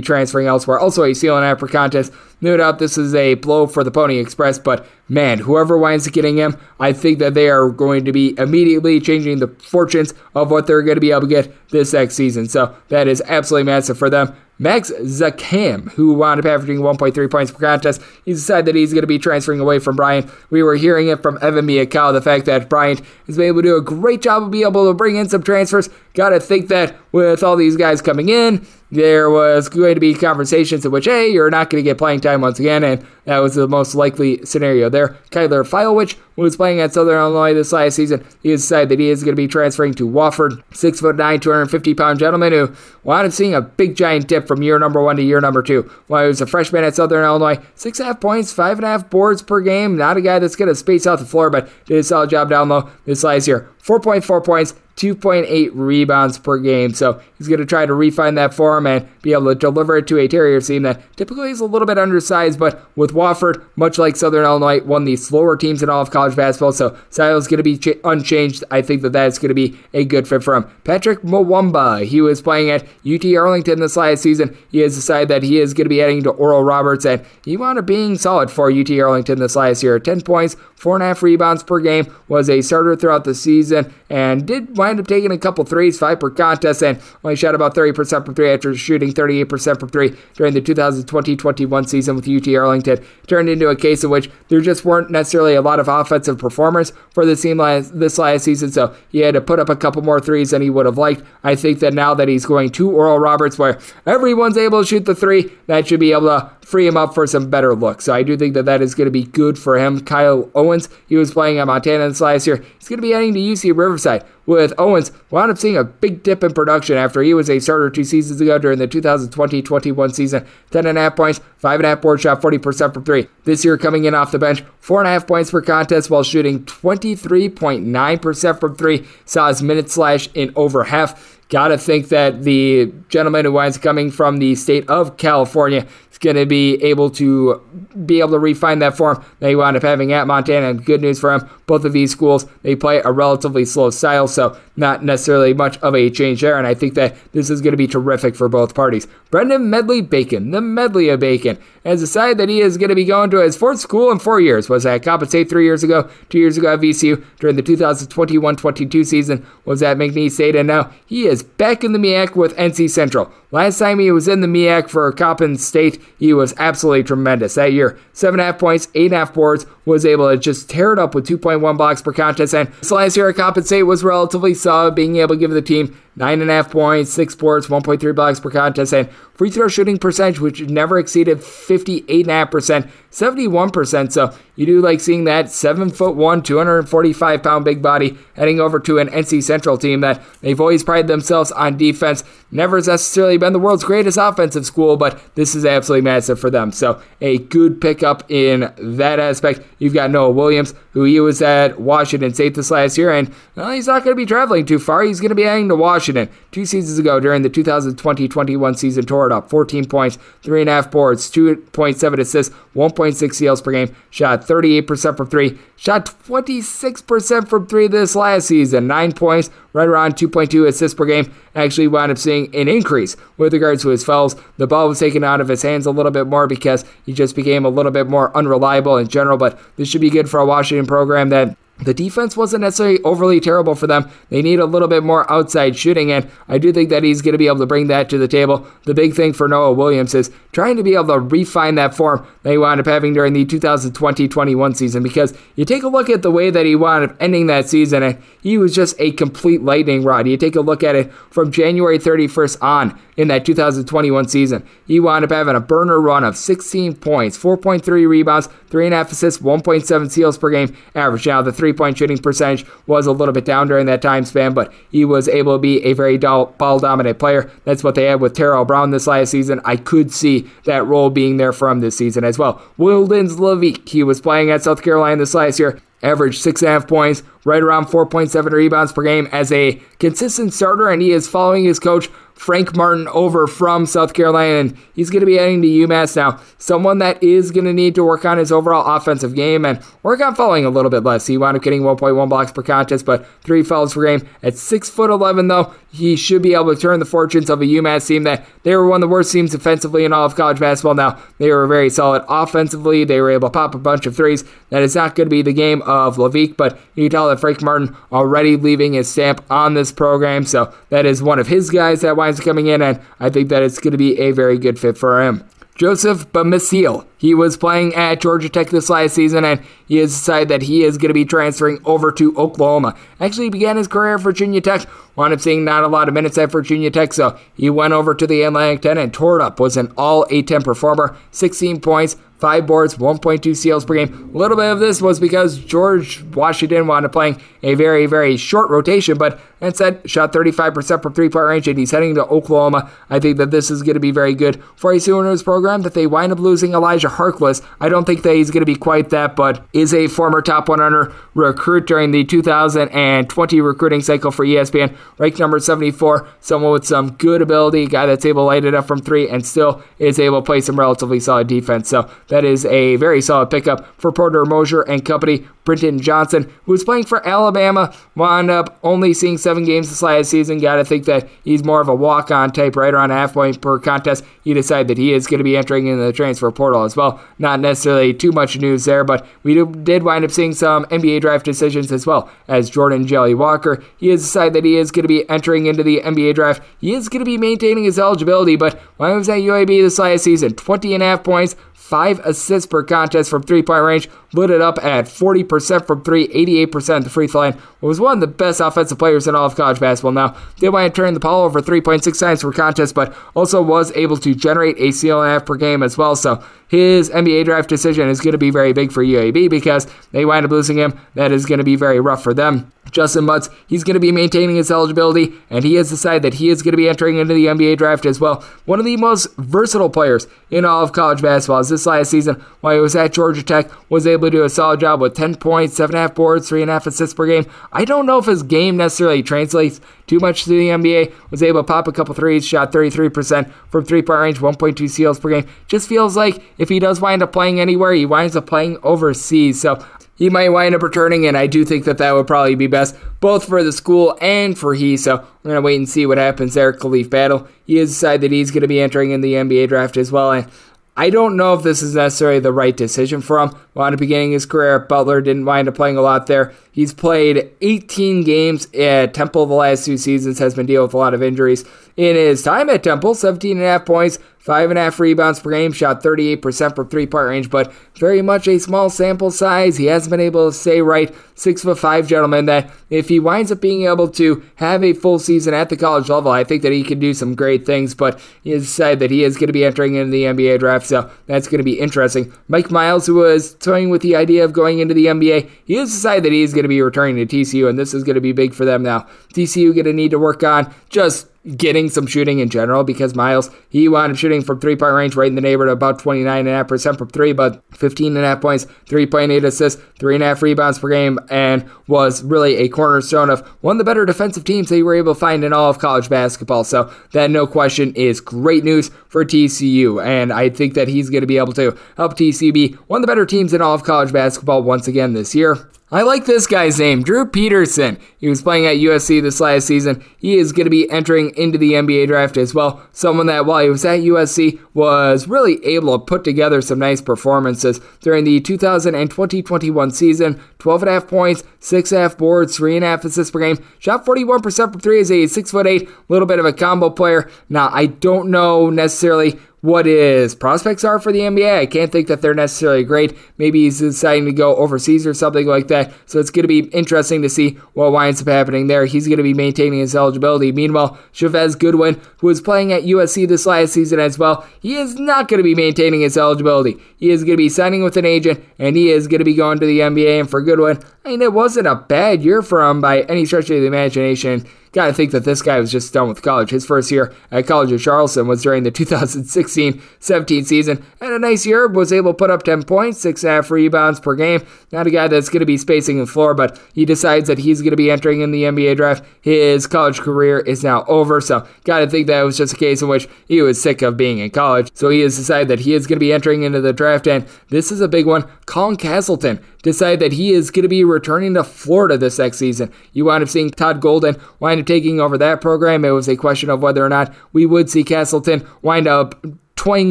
transferring elsewhere. Also, a ceiling after contest. No doubt this is a blow for the Pony Express, but man, whoever winds up getting him, I think that they are going to be immediately changing the fortunes of what they're going to be able to get this next season. So that is absolutely massive for them. Max Zakam, who wound up averaging 1.3 points per contest, he's decided that he's going to be transferring away from Bryant. We were hearing it from Evan Miyakawa, the fact that Bryant has been able to do a great job of being able to bring in some transfers. Got to think that with all these guys coming in, there was going to be conversations in which, hey, you're not going to get playing time once again, and that was the most likely scenario there. Kyler Filewich who was playing at Southern Illinois this last season. He has decided that he is going to be transferring to Wofford. Six foot nine, 250 pound gentleman who wanted seeing a big giant dip from year number one to year number two. While he was a freshman at Southern Illinois, six and a half points, five and a half boards per game. Not a guy that's going to space out the floor, but did a solid job down low this last year. 4.4 points, 2.8 rebounds per game. So he's going to try to refine that form and be able to deliver it to a Terrier team that typically is a little bit undersized, but with Wofford, much like Southern Illinois, one of the slower teams in all of college basketball. So is going to be ch- unchanged. I think that that's going to be a good fit for him. Patrick Mwamba, he was playing at UT Arlington this last season. He has decided that he is going to be heading to Oral Roberts, and he wound up being solid for UT Arlington this last year. 10 points, four and a half rebounds per game, was a starter throughout the season, and did wind up taking a couple threes, five per contest, and only shot about 30% from three after shooting 38% from three during the 2020-21 season with UT Arlington. turned into a case in which there just weren't necessarily a lot of offensive performers for the team last, this last season, so he had to put up a couple more threes than he would have liked. I think that now that he's going to Oral Roberts, where everyone's able to shoot the three, that should be able to free him up for some better looks. So I do think that that is going to be good for him. Kyle Owens, he was playing at Montana this last year. He's going to be heading to UC Riverside with Owens. Wound up seeing a big dip in production after he was a starter two seasons ago during the 2020-21 season. 10.5 points, 5.5 board shot, 40% from three. This year coming in off the bench, 4.5 points per contest while shooting 23.9% from three. Saw his minute slash in over half. Gotta think that the gentleman who winds coming from the state of California is going to be able to be able to refine that form that he wound up having at Montana. And good news for him, both of these schools, they play a relatively slow style, so not necessarily much of a change there. And I think that this is going to be terrific for both parties. Brendan Medley Bacon, the Medley of Bacon, has decided that he is going to be going to his fourth school in four years. Was at Coppin State three years ago, two years ago at VCU during the 2021-22 season was at McNeese State, and now he is back in the MEAC with NC Central. Last time he was in the MEAC for Coppin State, he was absolutely tremendous. That year, 7.5 points, 8.5 boards, was able to just tear it up with 2.1 blocks per contest. And this last year at Coppin State was relatively solid, being able to give the team 9.5 points, 6 boards, 1.3 blocks per contest, and free throw shooting percentage, which never exceeded 58.5%, 71%. So you do like seeing that 7 foot 1, 245 pound big body heading over to an NC Central team that they've always prided themselves on defense. Never has necessarily been the world's greatest offensive school, but this is absolutely massive for them. So a good pickup in that aspect. You've got Noah Williams, who he was at Washington State this last year, and well, he's not going to be traveling too far. He's going to be heading to Washington. Two seasons ago, during the 2020-21 season, tore it up. 14 points, three and a half boards, 2.7 assists, 1.6 steals per game. Shot 38% from three. Shot 26% from three this last season. Nine points, right around 2.2 assists per game. Actually wound up seeing an increase with regards to his fouls. The ball was taken out of his hands a little bit more because he just became a little bit more unreliable in general. But this should be good for a Washington program that the defense wasn't necessarily overly terrible for them. They need a little bit more outside shooting, and I do think that he's going to be able to bring that to the table. The big thing for Noah Williams is trying to be able to refine that form that he wound up having during the 2020 21 season because you take a look at the way that he wound up ending that season, and he was just a complete lightning rod. You take a look at it from January 31st on in that 2021 season. He wound up having a burner run of 16 points, 4.3 rebounds, 3.5 assists, 1.7 steals per game average. Now, the three point shooting percentage was a little bit down during that time span, but he was able to be a very ball dominant player. That's what they had with Terrell Brown this last season. I could see that role being there from this season as well. Wildens Leveque, he was playing at South Carolina this last year averaged six and a half points, right around 4.7 rebounds per game as a consistent starter, and he is following his coach Frank Martin over from South Carolina, and he's going to be heading to UMass now. Someone that is going to need to work on his overall offensive game and work on falling a little bit less. He wound up getting 1.1 blocks per contest, but three fouls per game. At six foot 11, though, he should be able to turn the fortunes of a UMass team that they were one of the worst teams defensively in all of college basketball. Now they were very solid offensively. They were able to pop a bunch of threes. That is not going to be the game of Leveque, but you can tell that Frank Martin already leaving his stamp on this program. So that is one of his guys that coming in, and I think that it's going to be a very good fit for him. Joseph Bamisile. He was playing at Georgia Tech this last season, and he has decided that he is going to be transferring over to Oklahoma. Actually, he began his career at Virginia Tech, wound up seeing not a lot of minutes at Virginia Tech, so he went over to the Atlantic 10 and tore it up. Was an all A10 performer, 16 points, five boards, 1.2 steals per game. A little bit of this was because George Washington wound up playing a very, very short rotation, but instead shot 35% from three point range, and he's heading to Oklahoma. I think that this is going to be very good for a Sooners program that they wind up losing Elijah Harkless. I don't think that he's going to be quite that, but is a former top 100 recruit during the 2020 recruiting cycle for ESPN, ranked number 74, someone with some good ability, guy that's able to light it up from three and still is able to play some relatively solid defense. So that is a very solid pickup for Porter Moser and company. Brenton Johnson, who was playing for Alabama, wound up only seeing seven games this last season. Got to think that he's more of a walk on type, right around half point per contest. He decided that he is going to be entering into the transfer portal as well. Not necessarily too much news there, but we did wind up seeing some NBA draft decisions as well as Jordan Jelly Walker. He has decided that he is going to be entering into the NBA draft. He is going to be maintaining his eligibility, but when he was at UAB this last season, 20 and a half points, five assists per contest from three point range, lit it up at 40% from three, 88% at the free throw line. Was one of the best offensive players in all of college basketball. Now, did wind up turning the ball over 3.6 times per contest, but also was able to generate a steal and a half per game as well. So his NBA draft decision is going to be very big for UAB because they wind up losing him. That is going to be very rough for them. Justin Mutts, he's going to be maintaining his eligibility, and he has decided that he is going to be entering into the NBA draft as well. One of the most versatile players in all of college basketball. As this last season, while he was at Georgia Tech, was able to do a solid job with 10 points, 7.5 boards, 3.5 assists per game. I don't know if his game necessarily translates too much to the NBA. Was able to pop a couple threes, shot 33% from three point range, 1.2 steals per game. Just feels like if he does wind up playing anywhere, he winds up playing overseas. So he might wind up returning, and I do think that that would probably be best, both for the school and for he. So we're going to wait and see what happens there. Khalif Battle, he has decided that he's going to be entering in the NBA draft as well. And I don't know if this is necessarily the right decision for him. Wound the beginning of his career Butler, didn't wind up playing a lot there. He's played 18 games at Temple the last two seasons, has been dealing with a lot of injuries. In his time at Temple, 17 and a half points, Five and a half rebounds per game, shot 38% from three point range, but very much a small sample size. He hasn't been able to stay right. Six foot five gentleman that if he winds up being able to have a full season at the college level, I think that he can do some great things, but he has decided that he is going to be entering into the NBA draft, so that's going to be interesting. Mike Miles, who was toying with the idea of going into the NBA, he has decided that he's going to be returning to TCU, and this is going to be big for them now. TCU going to need to work on just getting some shooting in general because Miles, he wound up shooting from three point range right in the neighborhood of about 29.5% from three, but 15.5 points, 3.8 assists, 3.5 rebounds per game, and was really a cornerstone of one of the better defensive teams that you were able to find in all of college basketball. So that, no question, is great news for TCU. And I think that he's going to be able to help TCU be one of the better teams in all of college basketball once again this year. I like this guy's name, Drew Peterson. He was playing at USC this last season. He is going to be entering into the NBA draft as well. Someone that, while he was at USC, was really able to put together some nice performances during the 2020-21 season. 12.5 points, 6.5 boards, 3.5 assists per game. Shot 41% from 3 as a 6'8", little bit of a combo player. Now, I don't know necessarily what his prospects are for the NBA. I can't think that they're necessarily great. Maybe he's deciding to go overseas or something like that. So it's going to be interesting to see what winds up happening there. He's going to be maintaining his eligibility. Meanwhile, Chavez Goodwin, who was playing at USC this last season as well, he is not going to be maintaining his eligibility. He is going to be signing with an agent, and he is going to be going to the NBA. And for Goodwin, I mean, it wasn't a bad year for him by any stretch of the imagination. Got to think that this guy was just done with college. His first year at College of Charleston was during the 2016 17 season. Had a nice year, was able to put up 10 points, 6.5 rebounds per game. Not a guy that's going to be spacing the floor, but he decides that he's going to be entering in the NBA draft. His college career is now over, so got to think that was just a case in which he was sick of being in college. So he has decided that he is going to be entering into the draft, and this is a big one. Colin Castleton decided that he is going to be returning to Florida this next season. You wind up seeing Todd Golden wind up taking over that program. It was a question of whether or not we would see Castleton wind up toying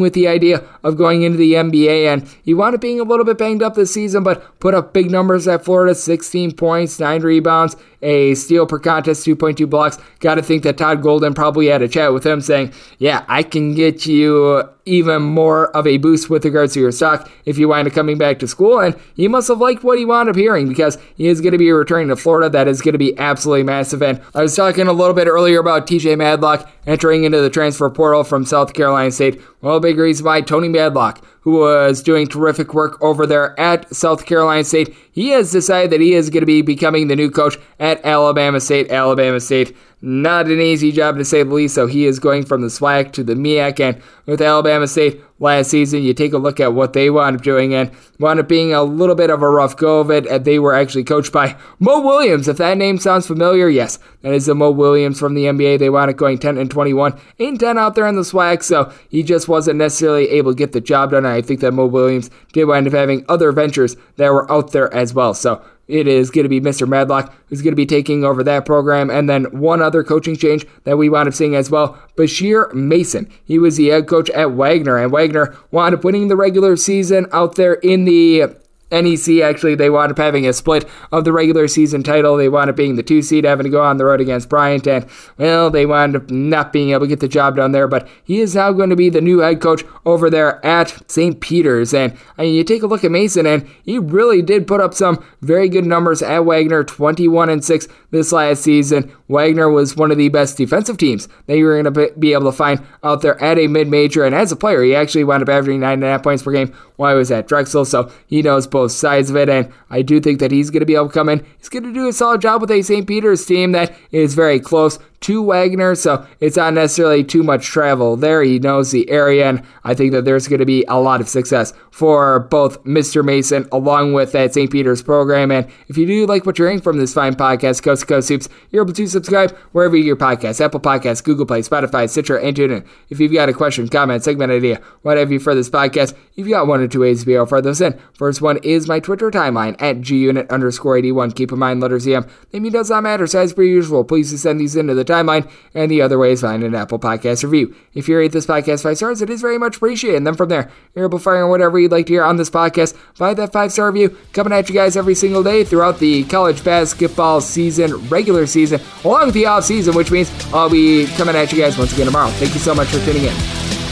with the idea of going into the NBA. And he wound up being a little bit banged up this season, but put up big numbers at Florida 16 points, 9 rebounds, a steal per contest, 2.2 blocks. Got to think that Todd Golden probably had a chat with him saying, Yeah, I can get you even more of a boost with regards to your stock if you wind up coming back to school. And he must have liked what he wound up hearing because he is going to be returning to Florida. That is going to be absolutely massive. And I was talking a little bit earlier about TJ Madlock entering into the transfer portal from South Carolina State. Well, big reason why Tony Madlock who was doing terrific work over there at South Carolina State. He has decided that he is going to be becoming the new coach at Alabama State. Alabama State, not an easy job to say the least, so he is going from the SWAC to the MEAC. And with Alabama State last season, you take a look at what they wound up doing and wound up being a little bit of a rough go of it. And they were actually coached by Mo Williams. If that name sounds familiar, yes, that is the Mo Williams from the NBA. They wound up going 10 and 21, 8 and 10 out there in the SWAC, so he just wasn't necessarily able to get the job done. I think that Mo Williams did wind up having other ventures that were out there as well. So it is going to be Mr. Madlock who's going to be taking over that program. And then one other coaching change that we wound up seeing as well Bashir Mason. He was the head coach at Wagner, and Wagner wound up winning the regular season out there in the NEC actually they wound up having a split of the regular season title. They wound up being the two seed, having to go on the road against Bryant, and well, they wound up not being able to get the job done there. But he is now going to be the new head coach over there at St. Peter's. And I mean, you take a look at Mason, and he really did put up some very good numbers at Wagner, 21 and six this last season. Wagner was one of the best defensive teams that you were going to be able to find out there at a mid major. And as a player, he actually wound up averaging nine and a half points per game he was at Drexel. So he knows both sides of it. And I do think that he's going to be able to come in. He's going to do a solid job with a St. Peter's team that is very close to Wagner, so it's not necessarily too much travel there. He knows the area, and I think that there's going to be a lot of success for both Mr. Mason along with that St. Peter's program. And if you do like what you're hearing from this fine podcast, Coast to Coast Hoops, you're able to subscribe wherever you get your podcasts Apple Podcasts, Google Play, Spotify, Stitcher, and TuneIn. If you've got a question, comment, segment idea, whatever you for this podcast, you've got one or two ways to be able to throw those in. First one is my Twitter timeline at gunit underscore 81. Keep in mind, letters EM. Name does not matter, size per usual. Please send these into the timeline, and the other way is find an Apple Podcast review. If you rate this podcast five stars, it is very much appreciated. And then from there, you're able to fire on whatever you'd like to hear on this podcast. By that five star review, coming at you guys every single day throughout the college basketball season, regular season, along with the off season, which means I'll be coming at you guys once again tomorrow. Thank you so much for tuning in.